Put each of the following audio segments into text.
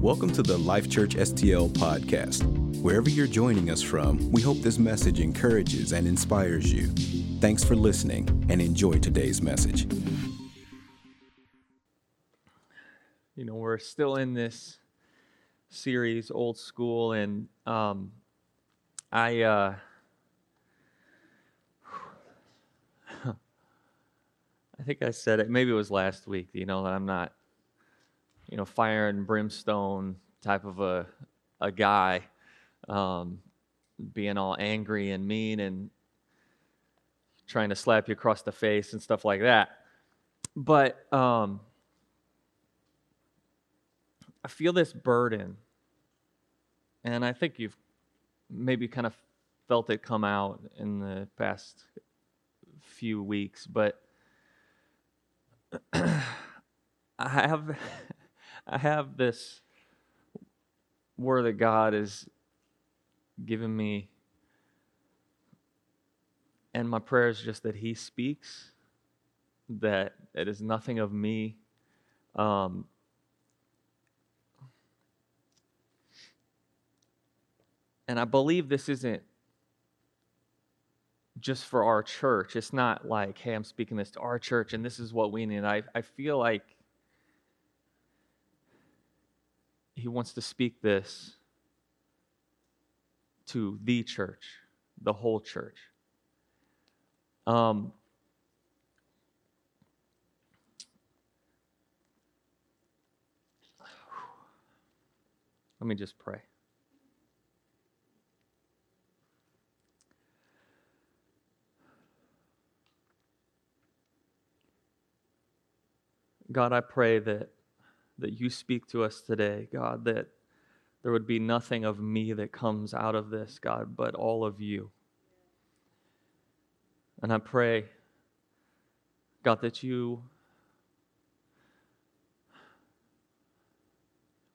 Welcome to the Life Church STL podcast. Wherever you're joining us from, we hope this message encourages and inspires you. Thanks for listening and enjoy today's message. You know, we're still in this series, Old School, and um, I. Uh, I think I said it, maybe it was last week, you know, that I'm not, you know, fire and brimstone type of a, a guy, um, being all angry and mean and trying to slap you across the face and stuff like that. But um, I feel this burden, and I think you've maybe kind of felt it come out in the past few weeks, but I have I have this word that God has given me and my prayer is just that he speaks that it is nothing of me um, and I believe this isn't just for our church. It's not like, hey, I'm speaking this to our church and this is what we need. I, I feel like he wants to speak this to the church, the whole church. Um, let me just pray. God, I pray that, that you speak to us today, God, that there would be nothing of me that comes out of this, God, but all of you. And I pray, God, that you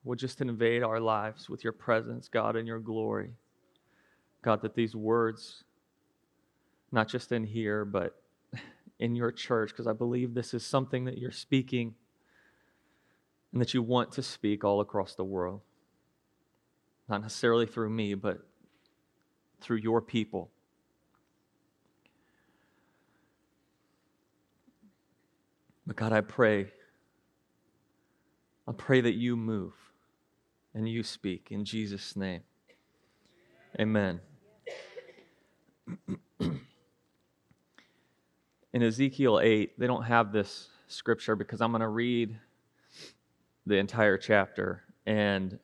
would just invade our lives with your presence, God, and your glory. God, that these words, not just in here, but in your church because I believe this is something that you're speaking and that you want to speak all across the world. Not necessarily through me, but through your people. But God, I pray, I pray that you move and you speak in Jesus' name. Amen. in Ezekiel 8, they don't have this scripture because I'm going to read the entire chapter. And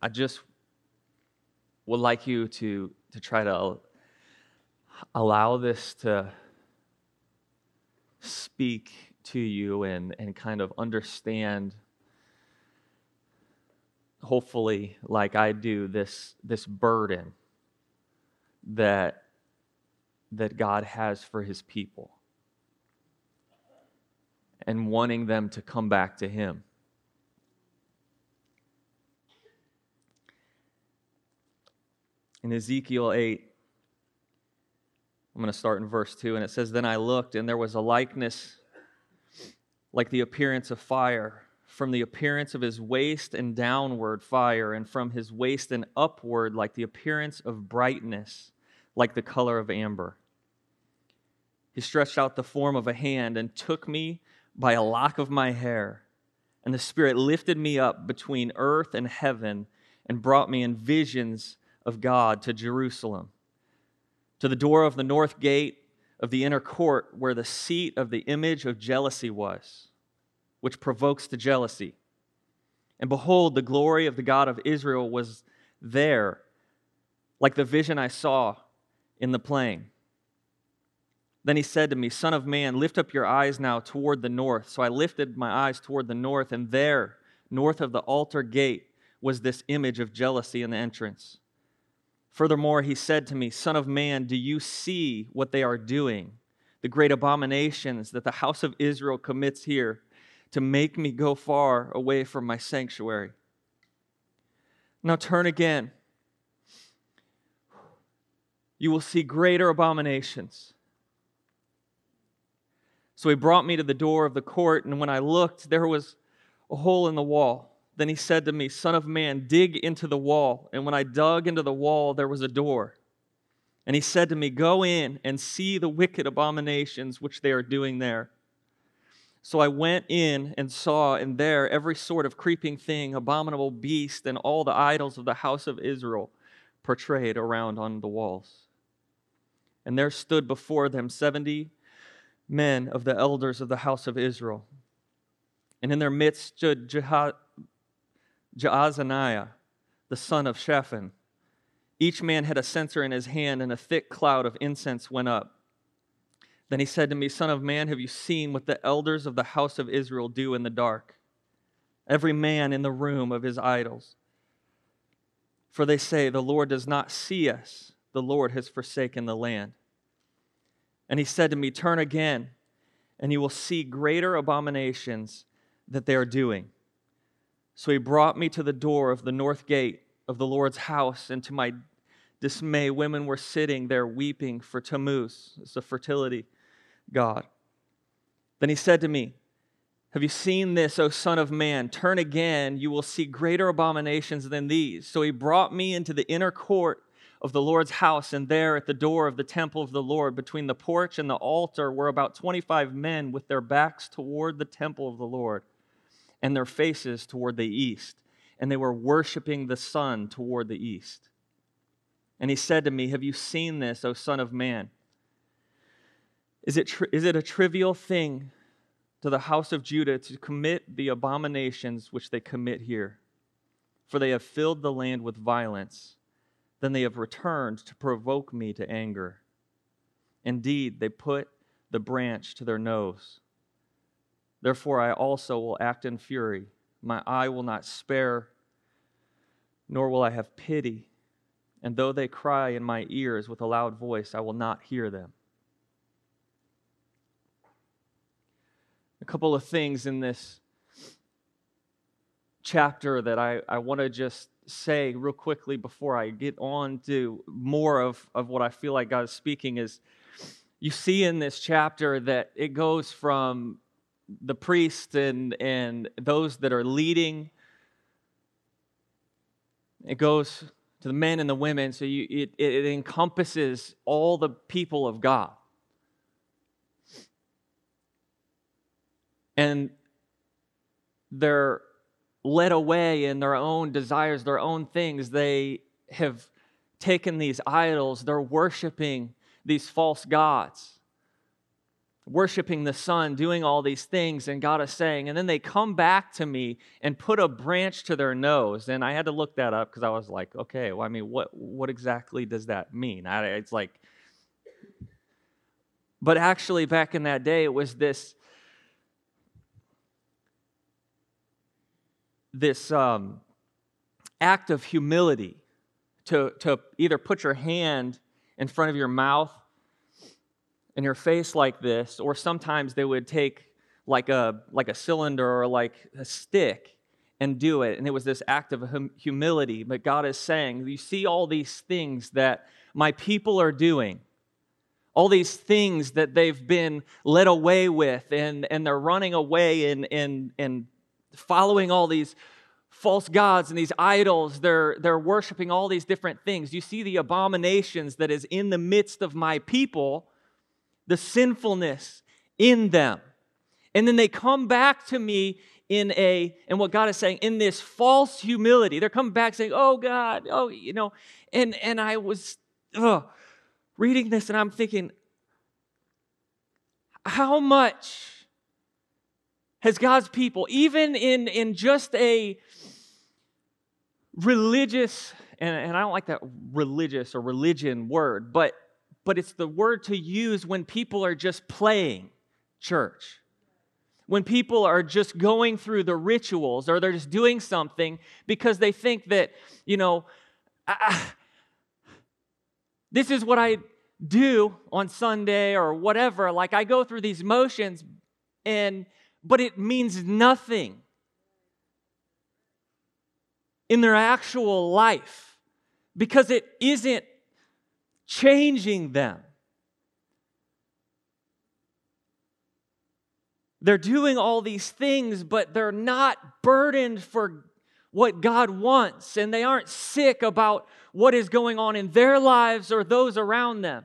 I just would like you to, to try to allow this to speak to you and, and kind of understand hopefully like i do this this burden that that God has for his people and wanting them to come back to him. In Ezekiel 8, I'm going to start in verse 2, and it says, Then I looked, and there was a likeness like the appearance of fire, from the appearance of his waist and downward fire, and from his waist and upward like the appearance of brightness like the color of amber. He stretched out the form of a hand and took me by a lock of my hair. And the Spirit lifted me up between earth and heaven and brought me in visions of God to Jerusalem, to the door of the north gate of the inner court where the seat of the image of jealousy was, which provokes to jealousy. And behold, the glory of the God of Israel was there, like the vision I saw in the plain. Then he said to me, Son of man, lift up your eyes now toward the north. So I lifted my eyes toward the north, and there, north of the altar gate, was this image of jealousy in the entrance. Furthermore, he said to me, Son of man, do you see what they are doing? The great abominations that the house of Israel commits here to make me go far away from my sanctuary. Now turn again. You will see greater abominations. So he brought me to the door of the court, and when I looked, there was a hole in the wall. Then he said to me, Son of man, dig into the wall. And when I dug into the wall, there was a door. And he said to me, Go in and see the wicked abominations which they are doing there. So I went in and saw, and there every sort of creeping thing, abominable beast, and all the idols of the house of Israel portrayed around on the walls. And there stood before them seventy men of the elders of the house of Israel. And in their midst stood Jaazaniah, the son of Shaphan. Each man had a censer in his hand, and a thick cloud of incense went up. Then he said to me, Son of man, have you seen what the elders of the house of Israel do in the dark? Every man in the room of his idols. For they say, The Lord does not see us, the Lord has forsaken the land. And he said to me, Turn again, and you will see greater abominations that they are doing. So he brought me to the door of the north gate of the Lord's house, and to my dismay, women were sitting there weeping for Tammuz, it's a fertility god. Then he said to me, Have you seen this, O Son of Man? Turn again, you will see greater abominations than these. So he brought me into the inner court of the Lord's house, and there at the door of the temple of the Lord, between the porch and the altar, were about 25 men with their backs toward the temple of the Lord and their faces toward the east. And they were worshiping the sun toward the east. And he said to me, Have you seen this, O Son of Man? Is it, tri- is it a trivial thing to the house of Judah to commit the abominations which they commit here? For they have filled the land with violence then they have returned to provoke me to anger. Indeed, they put the branch to their nose. Therefore, I also will act in fury. My eye will not spare, nor will I have pity. And though they cry in my ears with a loud voice, I will not hear them. A couple of things in this chapter that I, I want to just say real quickly before I get on to more of, of what I feel like God is speaking is you see in this chapter that it goes from the priest and, and those that are leading, it goes to the men and the women, so you, it, it encompasses all the people of God. And they're led away in their own desires, their own things. They have taken these idols, they're worshiping these false gods, worshiping the sun, doing all these things. And God is saying, and then they come back to me and put a branch to their nose. And I had to look that up because I was like, okay, well, I mean, what, what exactly does that mean? I, it's like, but actually, back in that day, it was this this um, act of humility to, to either put your hand in front of your mouth and your face like this, or sometimes they would take like a, like a cylinder or like a stick and do it. And it was this act of hum- humility. But God is saying, You see all these things that my people are doing, all these things that they've been led away with, and, and they're running away and, and, and following all these false gods and these idols. They're, they're worshiping all these different things. You see the abominations that is in the midst of my people, the sinfulness in them. And then they come back to me in a, and what God is saying, in this false humility. They're coming back saying, oh God, oh, you know, and, and I was ugh, reading this and I'm thinking, how much has God's people, even in, in just a religious, and, and I don't like that religious or religion word, but, but it's the word to use when people are just playing church. When people are just going through the rituals or they're just doing something because they think that, you know, I, this is what I do on Sunday or whatever. Like I go through these motions and but it means nothing in their actual life because it isn't changing them. They're doing all these things, but they're not burdened for what God wants, and they aren't sick about what is going on in their lives or those around them.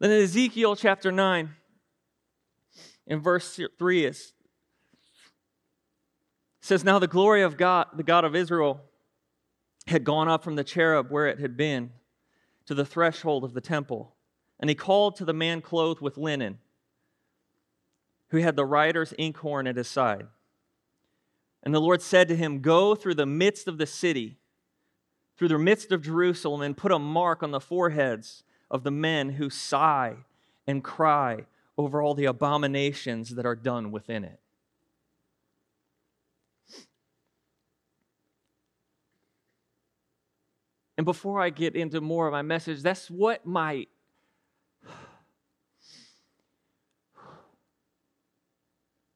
Then in Ezekiel chapter 9, in verse 3, it says, Now the glory of God, the God of Israel, had gone up from the cherub where it had been to the threshold of the temple. And he called to the man clothed with linen, who had the writer's inkhorn at his side. And the Lord said to him, Go through the midst of the city, through the midst of Jerusalem, and put a mark on the foreheads of the men who sigh and cry over all the abominations that are done within it. And before I get into more of my message, that's what my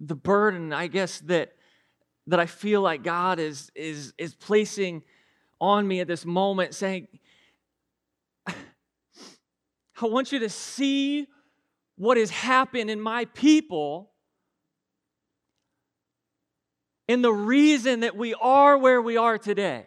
the burden, I guess, that that I feel like God is is is placing on me at this moment, saying, want you to see what has happened in my people and the reason that we are where we are today.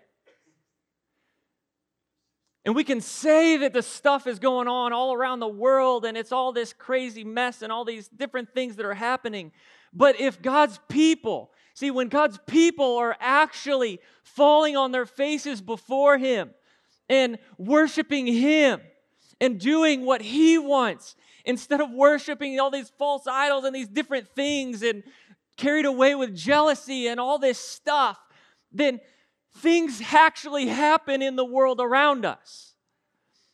And we can say that the stuff is going on all around the world and it's all this crazy mess and all these different things that are happening. But if God's people, see, when God's people are actually falling on their faces before Him and worshiping Him and doing what He wants, instead of worshiping all these false idols and these different things and carried away with jealousy and all this stuff, then things actually happen in the world around us.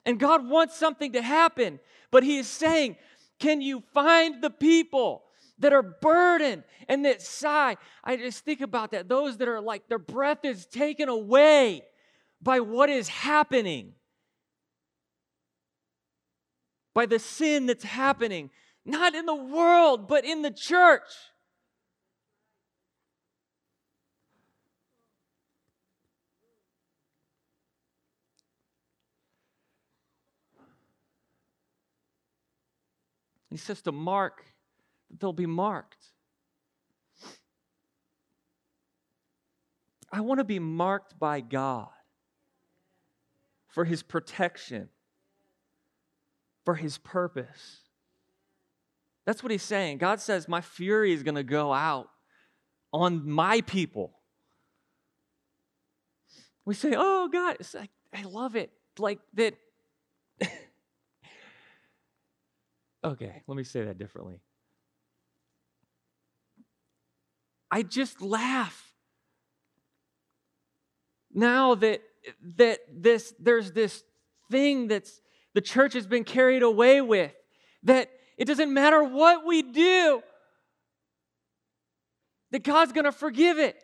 And God wants something to happen, but He is saying, Can you find the people that are burdened and that sigh? I just think about that. Those that are like their breath is taken away by what is happening, by the sin that's happening, not in the world, but in the church. He says to mark that they'll be marked. I want to be marked by God for his protection, for his purpose. That's what he's saying. God says, My fury is going to go out on my people. We say, Oh, God, it's like, I love it. Like that Okay, let me say that differently. I just laugh now that that this there's this thing that's the church has been carried away with that it doesn't matter what we do that God's going to forgive it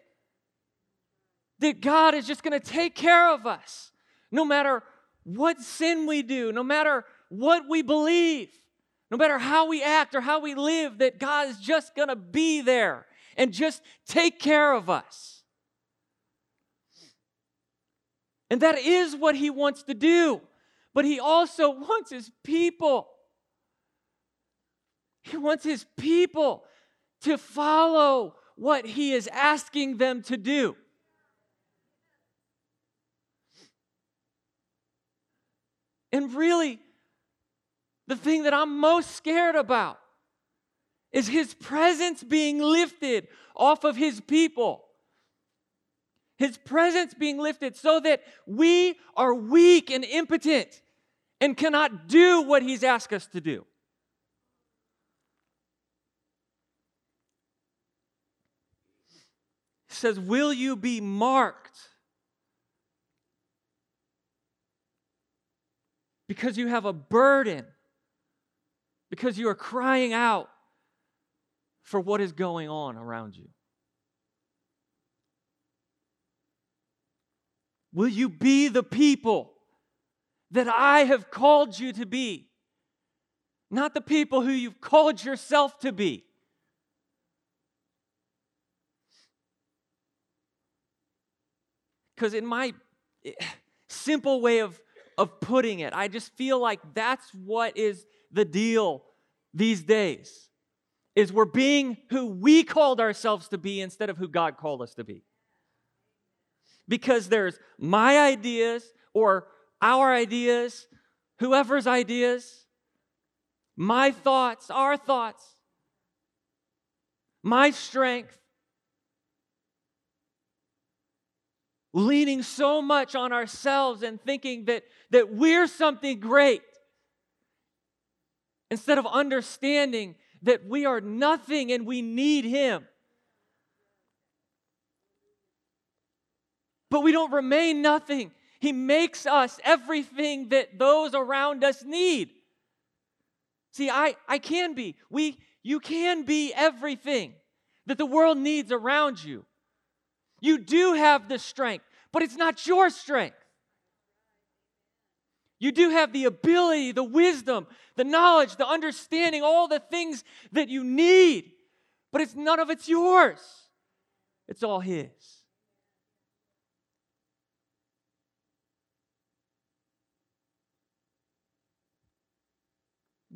that God is just going to take care of us no matter what sin we do no matter what we believe no matter how we act or how we live, that God is just going to be there and just take care of us. And that is what He wants to do. But He also wants His people. He wants His people to follow what He is asking them to do. And really, the thing that I'm most scared about is his presence being lifted off of his people. His presence being lifted so that we are weak and impotent and cannot do what he's asked us to do. He says, Will you be marked? Because you have a burden because you are crying out for what is going on around you. Will you be the people that I have called you to be? Not the people who you've called yourself to be. Because in my eh, simple way of, of putting it, I just feel like that's what is the deal these days is we're being who we called ourselves to be instead of who God called us to be. Because there's my ideas or our ideas, whoever's ideas, my thoughts, our thoughts, my strength, leaning so much on ourselves and thinking that, that we're something great instead of understanding that we are nothing and we need Him. But we don't remain nothing. He makes us everything that those around us need. See, I, I can be. We, you can be everything that the world needs around you. You do have the strength, but it's not your strength. You do have the ability, the wisdom, the knowledge, the understanding, all the things that you need, but it's none of it's yours. It's all His.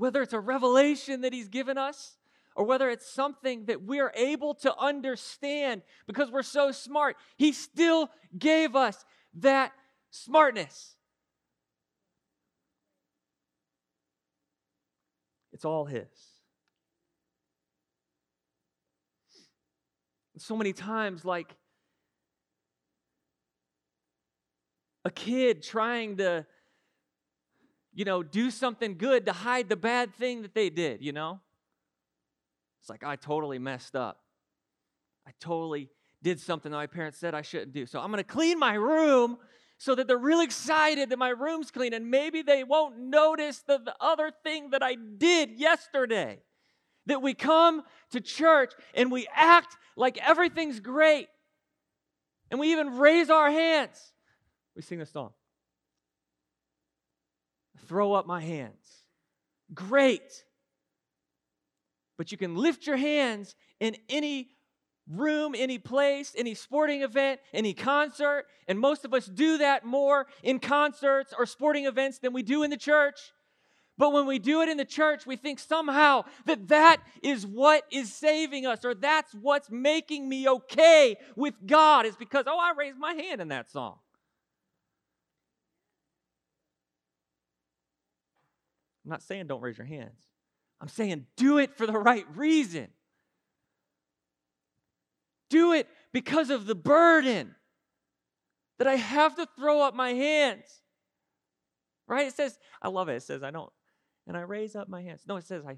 Whether it's a revelation that He's given us, or whether it's something that we're able to understand because we're so smart, He still gave us that smartness. It's all His. So many times, like a kid trying to, you know, do something good to hide the bad thing that they did, you know? It's like, I totally messed up. I totally did something that my parents said I shouldn't do. So I'm going to clean my room so that they're really excited that my room's clean and maybe they won't notice the, the other thing that I did yesterday. That we come to church and we act like everything's great. And we even raise our hands. We sing this song. Throw up my hands. Great. But you can lift your hands in any room, any place, any sporting event, any concert. And most of us do that more in concerts or sporting events than we do in the church. But when we do it in the church, we think somehow that that is what is saving us or that's what's making me okay with God is because, oh, I raised my hand in that song. I'm not saying don't raise your hands. I'm saying do it for the right reason. Do it because of the burden that I have to throw up my hands. Right? It says, I love it. It says, I don't, and I raise up my hands. No, it says, I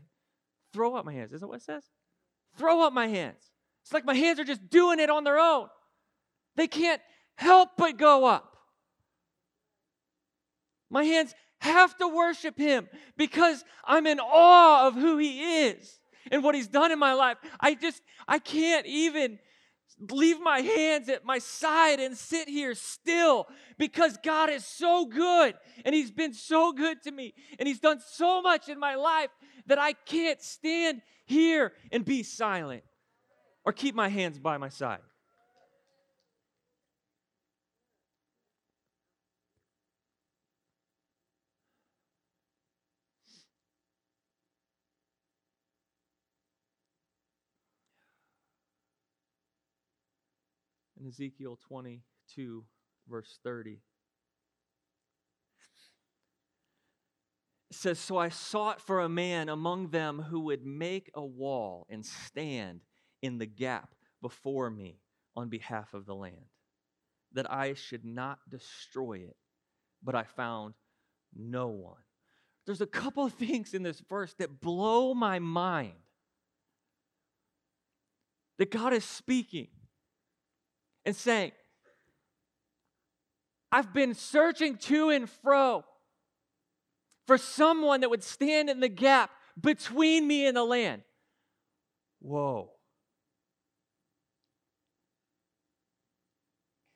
throw up my hands. Is that what it says? Throw up my hands. It's like my hands are just doing it on their own. They can't help but go up. My hands have to worship him because I'm in awe of who he is and what he's done in my life. I just, I can't even leave my hands at my side and sit here still because God is so good and he's been so good to me and he's done so much in my life that I can't stand here and be silent or keep my hands by my side. In Ezekiel 22, verse 30. It says, So I sought for a man among them who would make a wall and stand in the gap before me on behalf of the land, that I should not destroy it. But I found no one. There's a couple of things in this verse that blow my mind. That God is speaking and saying, I've been searching to and fro for someone that would stand in the gap between me and the land. Whoa.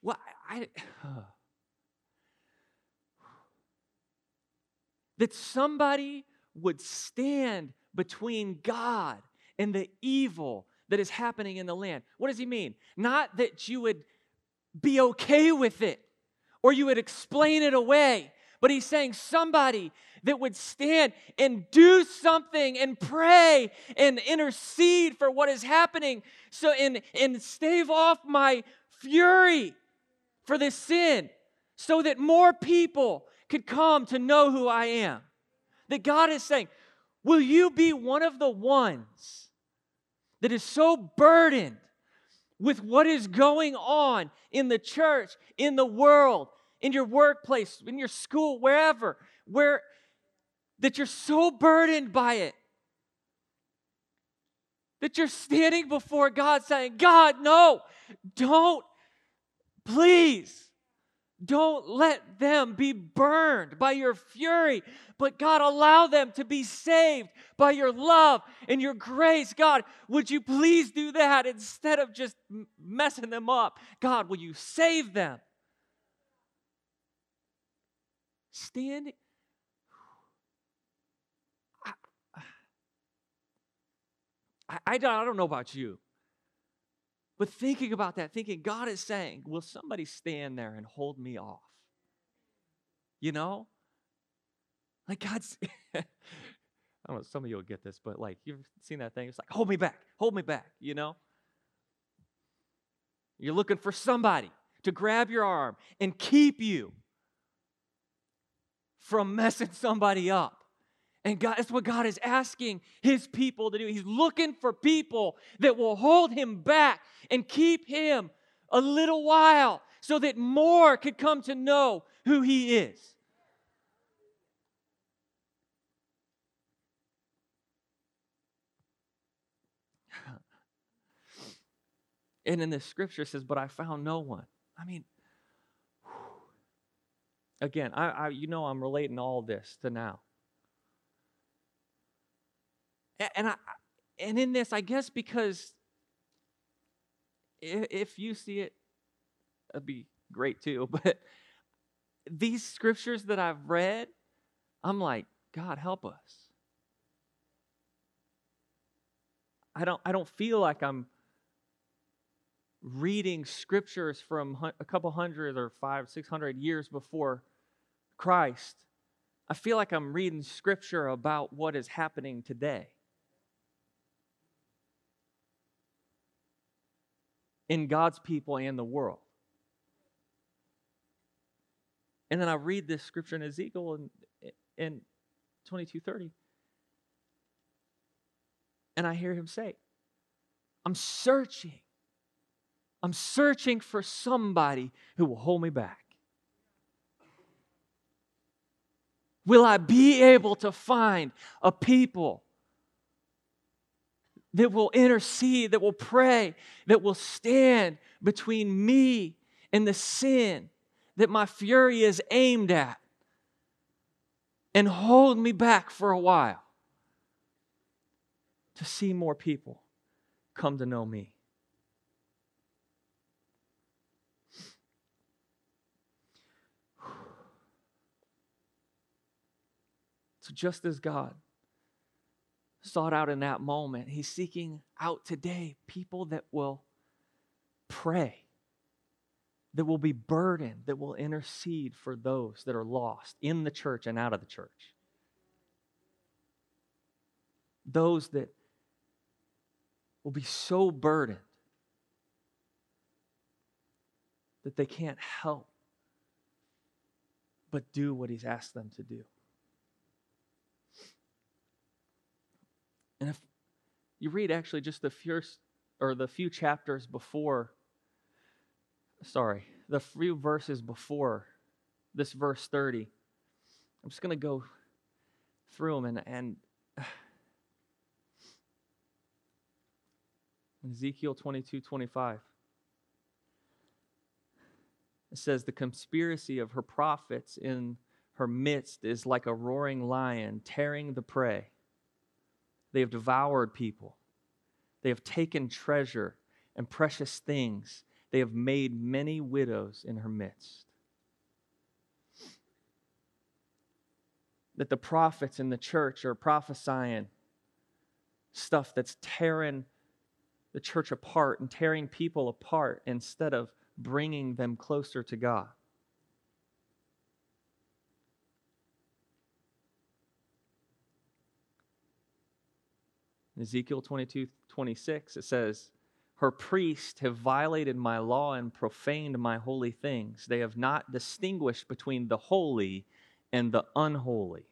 Well, I, I that somebody would stand between God and the evil that is happening in the land. What does he mean? Not that you would be okay with it or you would explain it away, but he's saying somebody that would stand and do something and pray and intercede for what is happening so and, and stave off my fury for this sin so that more people could come to know who I am. That God is saying, Will you be one of the ones that is so burdened with what is going on in the church, in the world, in your workplace, in your school, wherever, where that you're so burdened by it that you're standing before God saying, God, no, don't, please. Don't let them be burned by your fury, but God, allow them to be saved by your love and your grace. God, would you please do that instead of just messing them up? God, will you save them? Stand. I, I, I don't know about you. But thinking about that, thinking God is saying, will somebody stand there and hold me off? You know? Like God's, I don't know, some of you will get this, but like you've seen that thing. It's like, hold me back, hold me back, you know? You're looking for somebody to grab your arm and keep you from messing somebody up. And God, that's what God is asking his people to do. He's looking for people that will hold him back and keep him a little while so that more could come to know who he is. And in the scripture says, But I found no one. I mean, again, I, I you know I'm relating all this to now. And I and in this, I guess because if you see it, that'd be great too. But these scriptures that I've read, I'm like, God help us. I don't I don't feel like I'm reading scriptures from a couple hundred or five, six hundred years before Christ. I feel like I'm reading scripture about what is happening today. In God's people and the world. And then I read this scripture in Ezekiel in, in 2230. And I hear him say, I'm searching. I'm searching for somebody who will hold me back. Will I be able to find a people that will intercede, that will pray, that will stand between me and the sin that my fury is aimed at and hold me back for a while to see more people come to know me. So, just as God sought out in that moment. He's seeking out today people that will pray, that will be burdened, that will intercede for those that are lost in the church and out of the church. Those that will be so burdened that they can't help but do what he's asked them to do. And if you read actually just the first or the few chapters before, sorry, the few verses before this verse 30, I'm just going to go through them and, and Ezekiel 22 25. It says, The conspiracy of her prophets in her midst is like a roaring lion tearing the prey. They have devoured people. They have taken treasure and precious things. They have made many widows in her midst. That the prophets in the church are prophesying stuff that's tearing the church apart and tearing people apart instead of bringing them closer to God. In Ezekiel 22 26, it says, Her priests have violated my law and profaned my holy things. They have not distinguished between the holy and the unholy.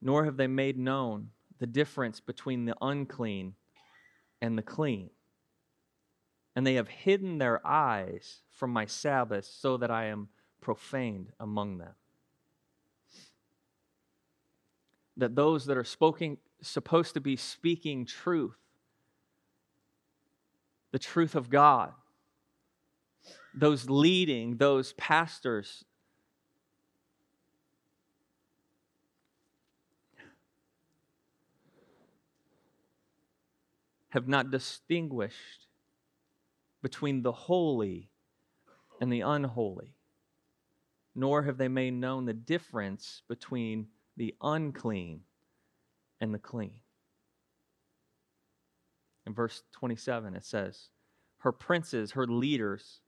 Nor have they made known the difference between the unclean and the clean. And they have hidden their eyes from my Sabbath so that I am profaned among them. That those that are spoken, supposed to be speaking truth, the truth of God, those leading, those pastors, have not distinguished between the holy and the unholy, nor have they made known the difference between the unclean and the clean. In verse 27, it says, Her princes, her leaders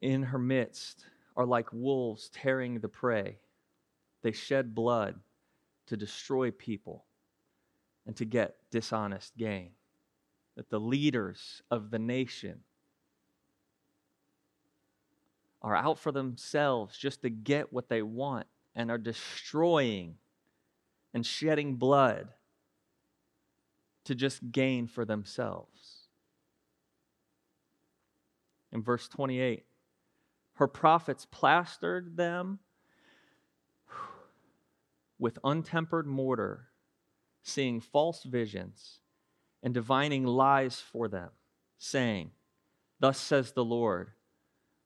in her midst are like wolves tearing the prey. They shed blood to destroy people and to get dishonest gain. That the leaders of the nation are out for themselves just to get what they want and are destroying and shedding blood to just gain for themselves. In verse 28, her prophets plastered them with untempered mortar seeing false visions and divining lies for them, saying, Thus says the Lord,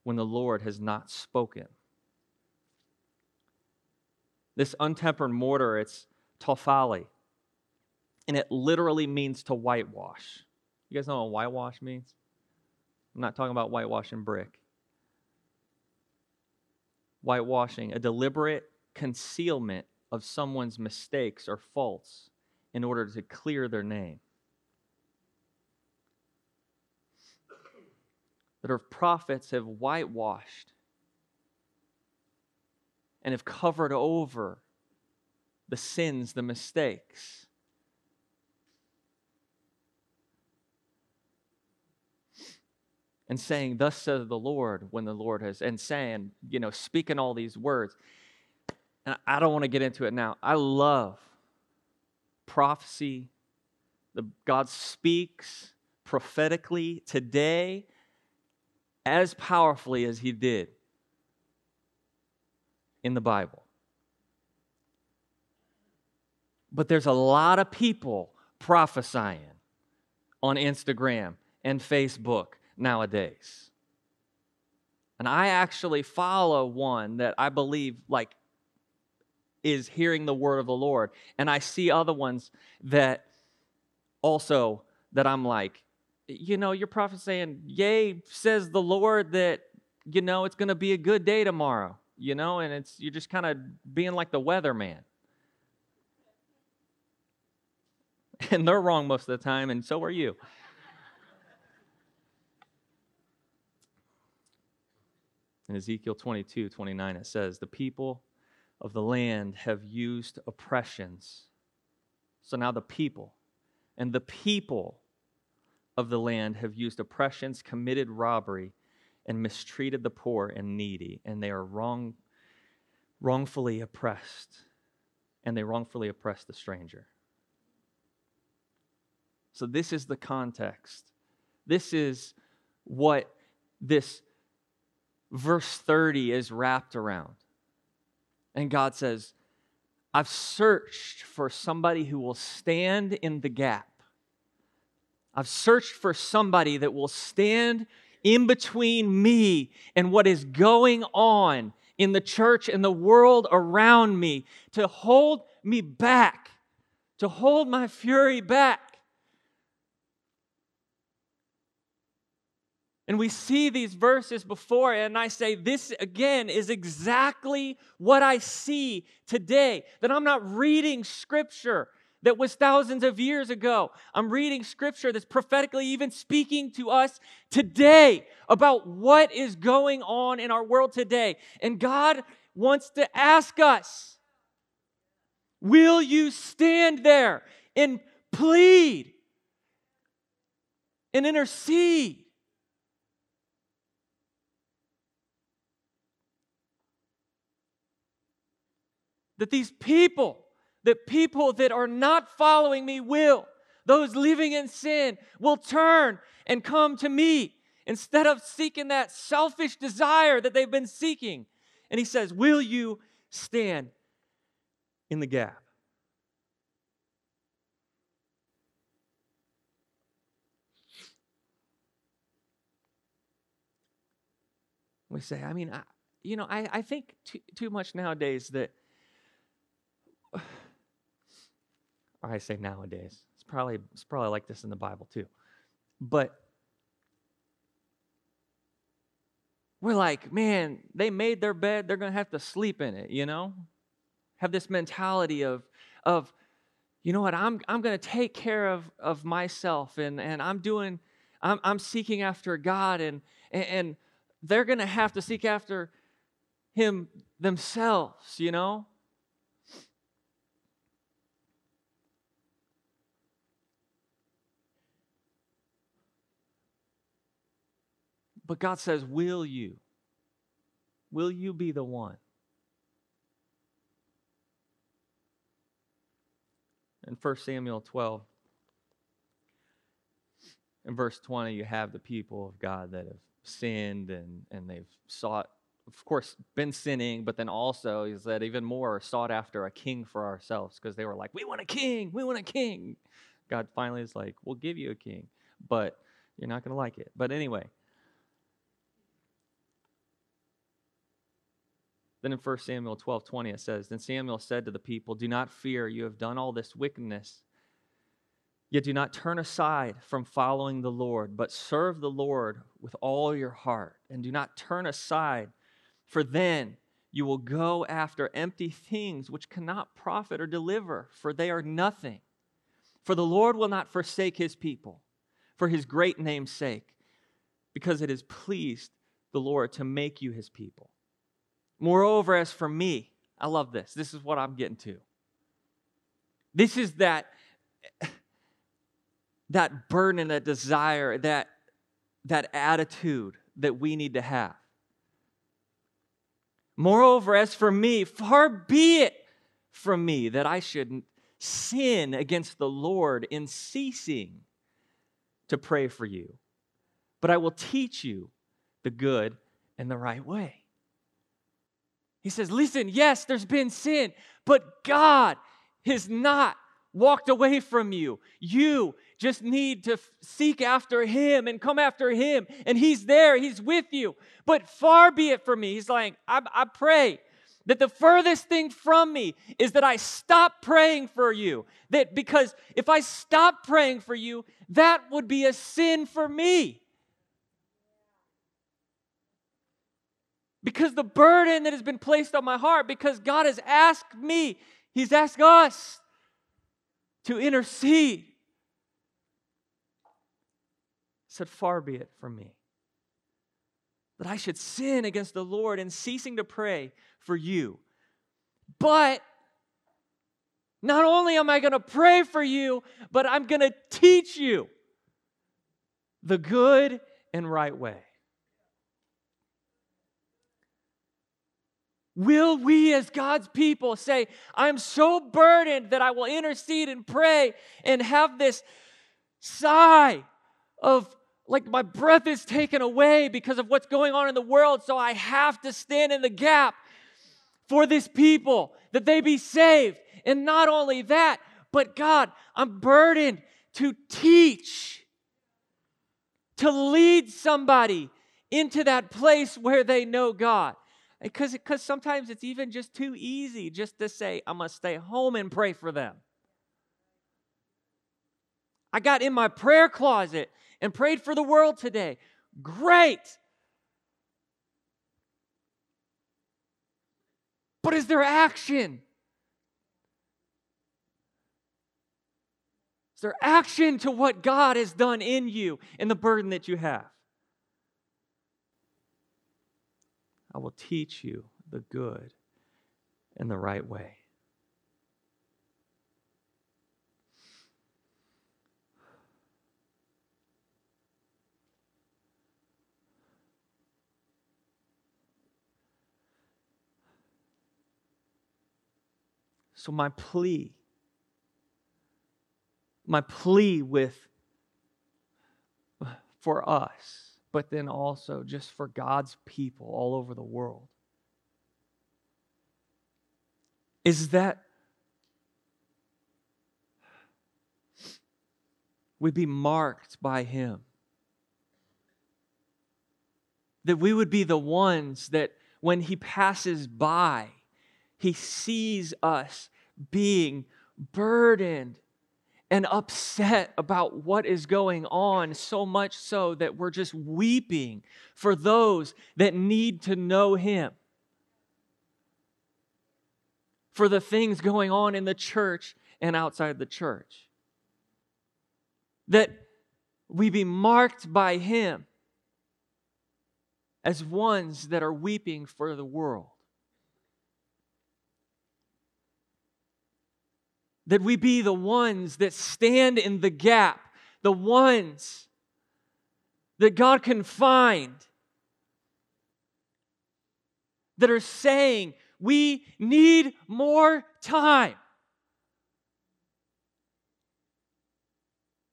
when the Lord has not spoken. This untempered mortar, it's tophali, and it literally means to whitewash. You guys know what whitewash means? I'm not talking about whitewashing brick. Whitewashing, a deliberate concealment of someone's mistakes or faults in order to clear their name. That our prophets have whitewashed and have covered over the sins, the mistakes. And saying, Thus says the Lord, when the Lord has, and saying, you know, speaking all these words. And I don't want to get into it now. I love prophecy. The, God speaks prophetically today as powerfully as he did in the Bible. But there's a lot of people prophesying on Instagram and Facebook nowadays. And I actually follow one that I believe like is hearing the word of the Lord. And I see other ones that also that I'm like, you know, you're prophesying, yay, says the Lord that, you know, it's going to be a good day tomorrow, you know, and it's, you're just kind of being like the weatherman. And they're wrong most of the time, and so are you. In Ezekiel 22, 29, it says, The people of the land have used oppressions. So now the people, and the people of the land have used oppressions, committed robbery, and mistreated the poor and needy, and they are wrong, wrongfully oppressed, and they wrongfully oppress the stranger. So, this is the context. This is what this verse 30 is wrapped around. And God says, I've searched for somebody who will stand in the gap. I've searched for somebody that will stand in between me and what is going on in the church and the world around me to hold me back, to hold my fury back. And we see these verses before, and I say, This again is exactly what I see today. That I'm not reading scripture that was thousands of years ago. I'm reading scripture that's prophetically even speaking to us today about what is going on in our world today. And God wants to ask us Will you stand there and plead and intercede? That these people, that people that are not following me will, those living in sin, will turn and come to me instead of seeking that selfish desire that they've been seeking. And he says, Will you stand in the gap? We say, I mean, I, you know, I, I think too, too much nowadays that, I say nowadays, it's probably, it's probably like this in the Bible too. But we're like, man, they made their bed, they're going to have to sleep in it, you know? Have this mentality of, of you know what, I'm, I'm going to take care of, of myself and, and I'm doing, I'm, I'm seeking after God and, and, and they're going to have to seek after Him themselves, you know? But God says, Will you? Will you be the one? In 1 Samuel 12, in verse 20, you have the people of God that have sinned and, and they've sought, of course, been sinning, but then also, he said, even more, sought after a king for ourselves because they were like, We want a king, we want a king. God finally is like, We'll give you a king, but you're not going to like it. But anyway, Then in 1 Samuel 12 20, it says, Then Samuel said to the people, Do not fear, you have done all this wickedness. Yet do not turn aside from following the Lord, but serve the Lord with all your heart, and do not turn aside, for then you will go after empty things which cannot profit or deliver, for they are nothing. For the Lord will not forsake his people for his great name's sake, because it has pleased the Lord to make you his people. Moreover, as for me, I love this. This is what I'm getting to. This is that that burden that desire, that that attitude that we need to have. Moreover, as for me, far be it from me that I shouldn't sin against the Lord in ceasing to pray for you. But I will teach you the good and the right way. He says, Listen, yes, there's been sin, but God has not walked away from you. You just need to seek after Him and come after Him, and He's there, He's with you. But far be it from me. He's like, I, I pray that the furthest thing from me is that I stop praying for you. That because if I stop praying for you, that would be a sin for me. Because the burden that has been placed on my heart, because God has asked me, He's asked us to intercede. Said, Far be it from me that I should sin against the Lord in ceasing to pray for you. But not only am I going to pray for you, but I'm going to teach you the good and right way. Will we, as God's people, say, I'm so burdened that I will intercede and pray and have this sigh of like my breath is taken away because of what's going on in the world, so I have to stand in the gap for this people that they be saved. And not only that, but God, I'm burdened to teach, to lead somebody into that place where they know God. Because sometimes it's even just too easy just to say, I'm going to stay home and pray for them. I got in my prayer closet and prayed for the world today. Great. But is there action? Is there action to what God has done in you and the burden that you have? I will teach you the good in the right way. So, my plea, my plea with for us, but then also just for God's people all over the world, is that we be marked by Him. That we would be the ones that when He passes by, He sees us being burdened and upset about what is going on, so much so that we're just weeping for those that need to know Him. For the things going on in the church and outside the church. That we be marked by Him as ones that are weeping for the world. That we be the ones that stand in the gap, the ones that God can find that are saying, We need more time.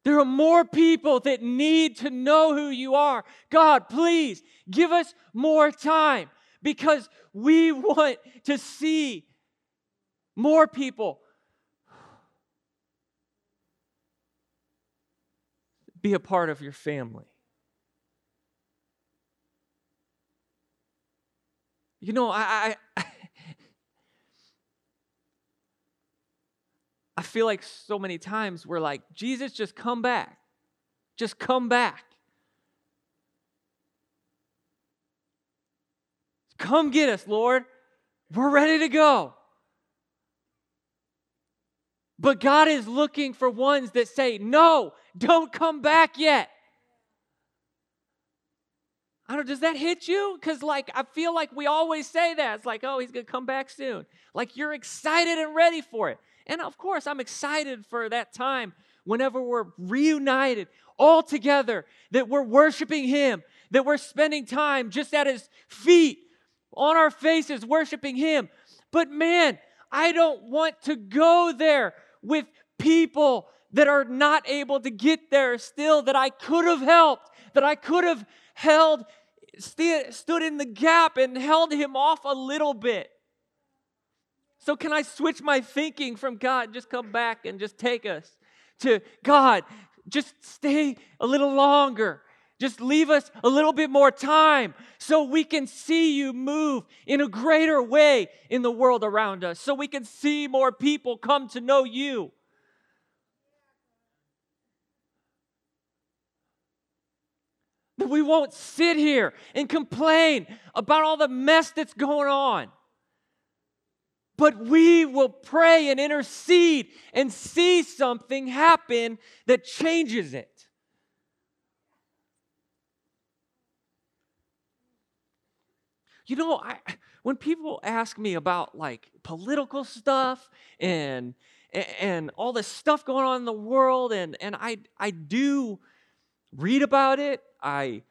There are more people that need to know who you are. God, please give us more time because we want to see more people be a part of your family. You know, I, I, I feel like so many times we're like, Jesus, just come back. Just come back. Come get us, Lord. We're ready to go. But God is looking for ones that say, No, don't come back yet. I don't does that hit you? Because like I feel like we always say that. It's like, oh, he's gonna come back soon. Like you're excited and ready for it. And of course, I'm excited for that time whenever we're reunited all together, that we're worshiping him, that we're spending time just at his feet, on our faces, worshiping him. But man, I don't want to go there with people that are not able to get there still, that I could have helped, that I could have held, st- stood in the gap and held him off a little bit. So, can I switch my thinking from God, just come back and just take us to God, just stay a little longer? Just leave us a little bit more time so we can see you move in a greater way in the world around us, so we can see more people come to know you. We won't sit here and complain about all the mess that's going on. But we will pray and intercede and see something happen that changes it. You know, I, when people ask me about like political stuff and and all this stuff going on in the world and and I I do read about it, I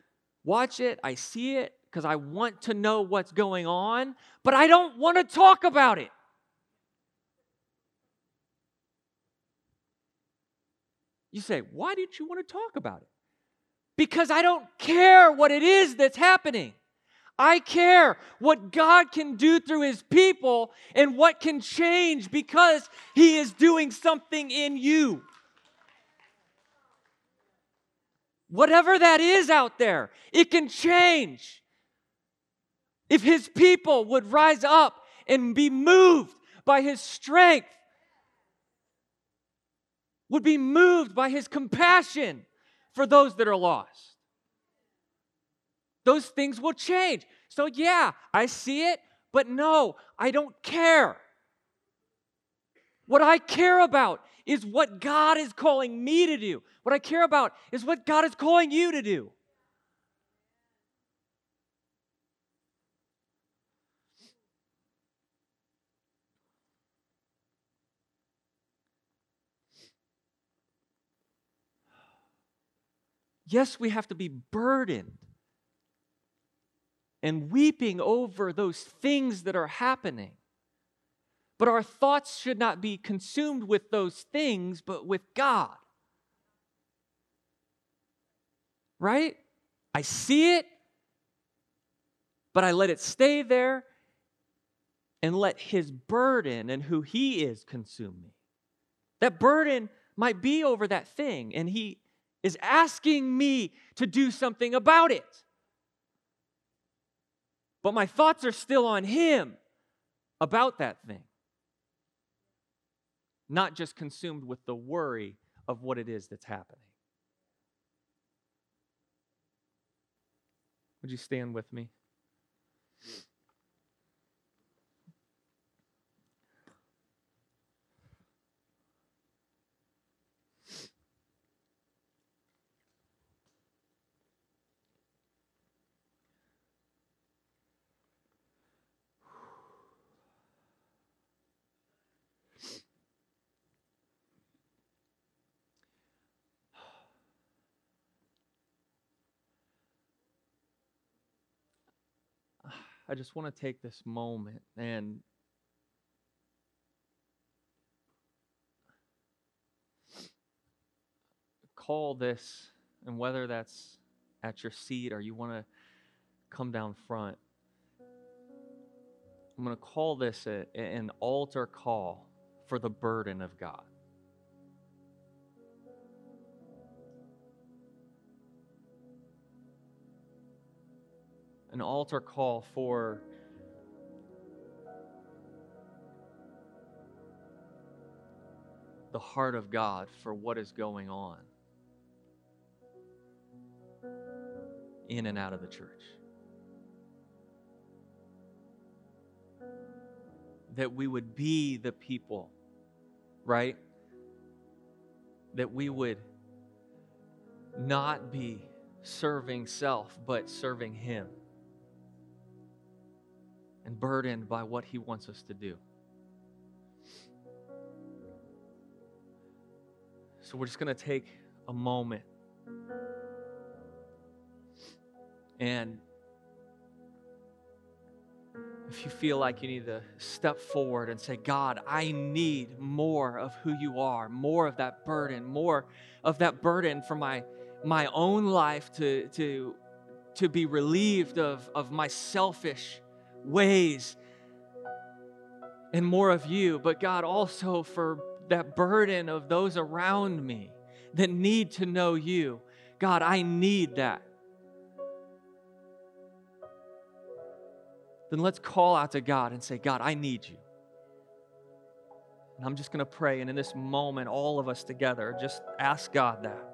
watch it, I see it because I want to know what's going on, but I don't want to talk about it. You say, why did you want to talk about it? Because I don't care what it is that's happening. I care what God can do through his people and what can change because he is doing something in you. Whatever that is out there, it can change. If his people would rise up and be moved by his strength, would be moved by his compassion for those that are lost those things will change. So, yeah, I see it, but no, I don't care. What I care about is what God is calling me to do. What I care about is what God is calling you to do. Yes, we have to be burdened and weeping over those things that are happening. But our thoughts should not be consumed with those things, but with God. Right? I see it, but I let it stay there and let His burden and who He is consume me. That burden might be over that thing, and He is asking me to do something about it. But my thoughts are still on Him about that thing not just consumed with the worry of what it is that's happening. Would you stand with me? I just want to take this moment and call this, and whether that's at your seat or you want to come down front, I'm going to call this a, an altar call for the burden of God. An altar call for the heart of God for what is going on in and out of the church. That we would be the people, right? That we would not be serving self, but serving Him and burdened by what He wants us to do. So we're just going to take a moment and if you feel like you need to step forward and say, God, I need more of who you are, more of that burden, more of that burden for my, my own life to, to, to be relieved of, of my selfish ways and more of you, but God, also for that burden of those around me that need to know you. God, I need that. Then let's call out to God and say, God, I need you. And I'm just going to pray. And in this moment, all of us together, just ask God that.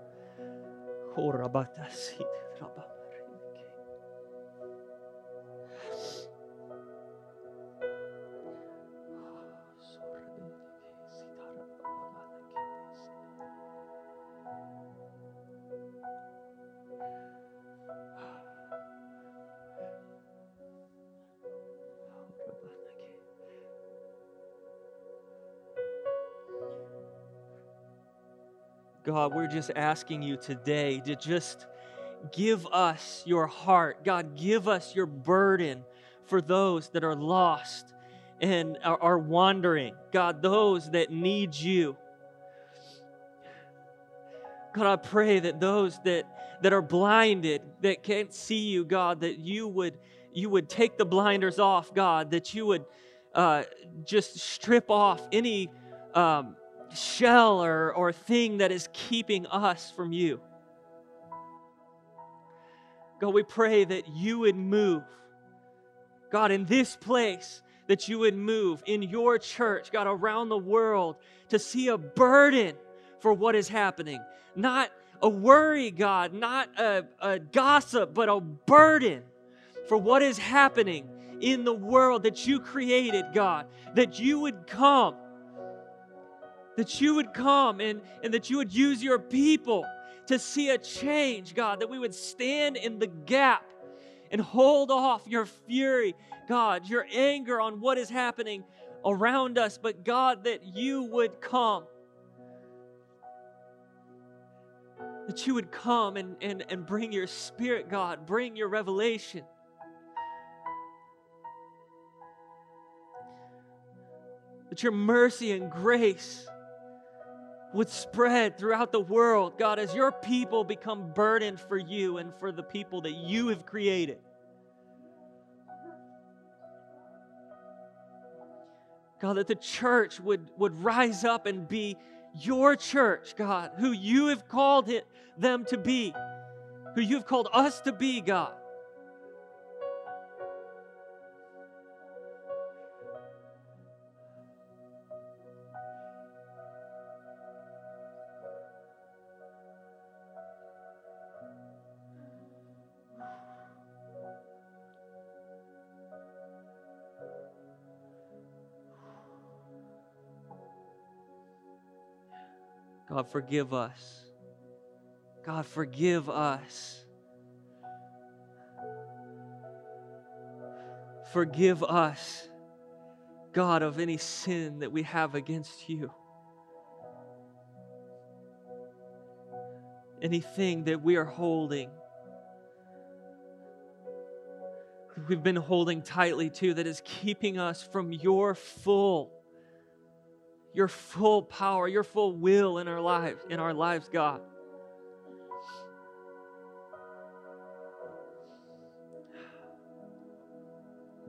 God, we're just asking you today to just give us your heart. God, give us your burden for those that are lost and are, wandering. God, those that need you. God, I pray that those that, that are blinded, that can't see you, God, that you would you would take the blinders off, God, that you would uh, just strip off any um, shell or, or thing that is keeping us from you. God, we pray that you would move. God, in this place, that you would move in your church, God, around the world to see a burden for what is happening. Not a worry, God, not a, a gossip, but a burden for what is happening in the world that you created, God. That you would come that you would come and, and that you would use your people to see a change, God, that we would stand in the gap and hold off your fury, God, your anger on what is happening around us, but God, that you would come. that you would come and, and, and bring your spirit, God, bring your revelation. That your mercy and grace would spread throughout the world, God, as your people become burdened for you and for the people that you have created. God, that the church would, would rise up and be your church, God, who you have called it, them to be, who you've called us to be, God. God, forgive us. God, forgive us. Forgive us, God, of any sin that we have against you. Anything that we are holding, we've been holding tightly to, that is keeping us from your full your full power, your full will in our lives, in our lives, God.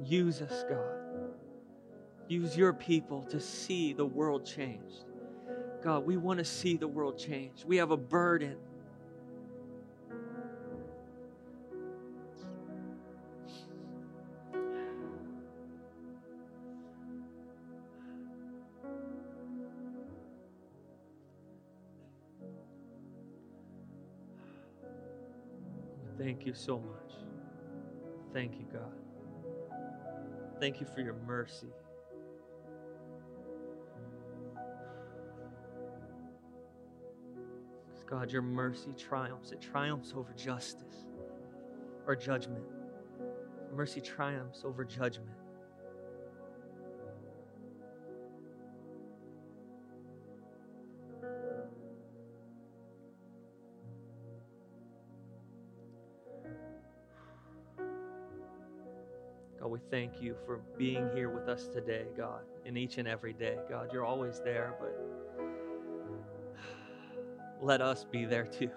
Use us, God. Use your people to see the world changed. God, we want to see the world change. We have a burden. Thank you so much. Thank you, God. Thank you for your mercy. God, your mercy triumphs. It triumphs over justice or judgment. Mercy triumphs over judgment. Thank you for being here with us today, God, in each and every day. God, you're always there, but let us be there too.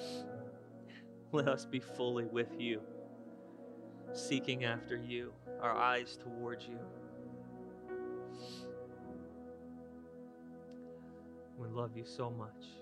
let us be fully with you, seeking after you, our eyes towards you. We love you so much.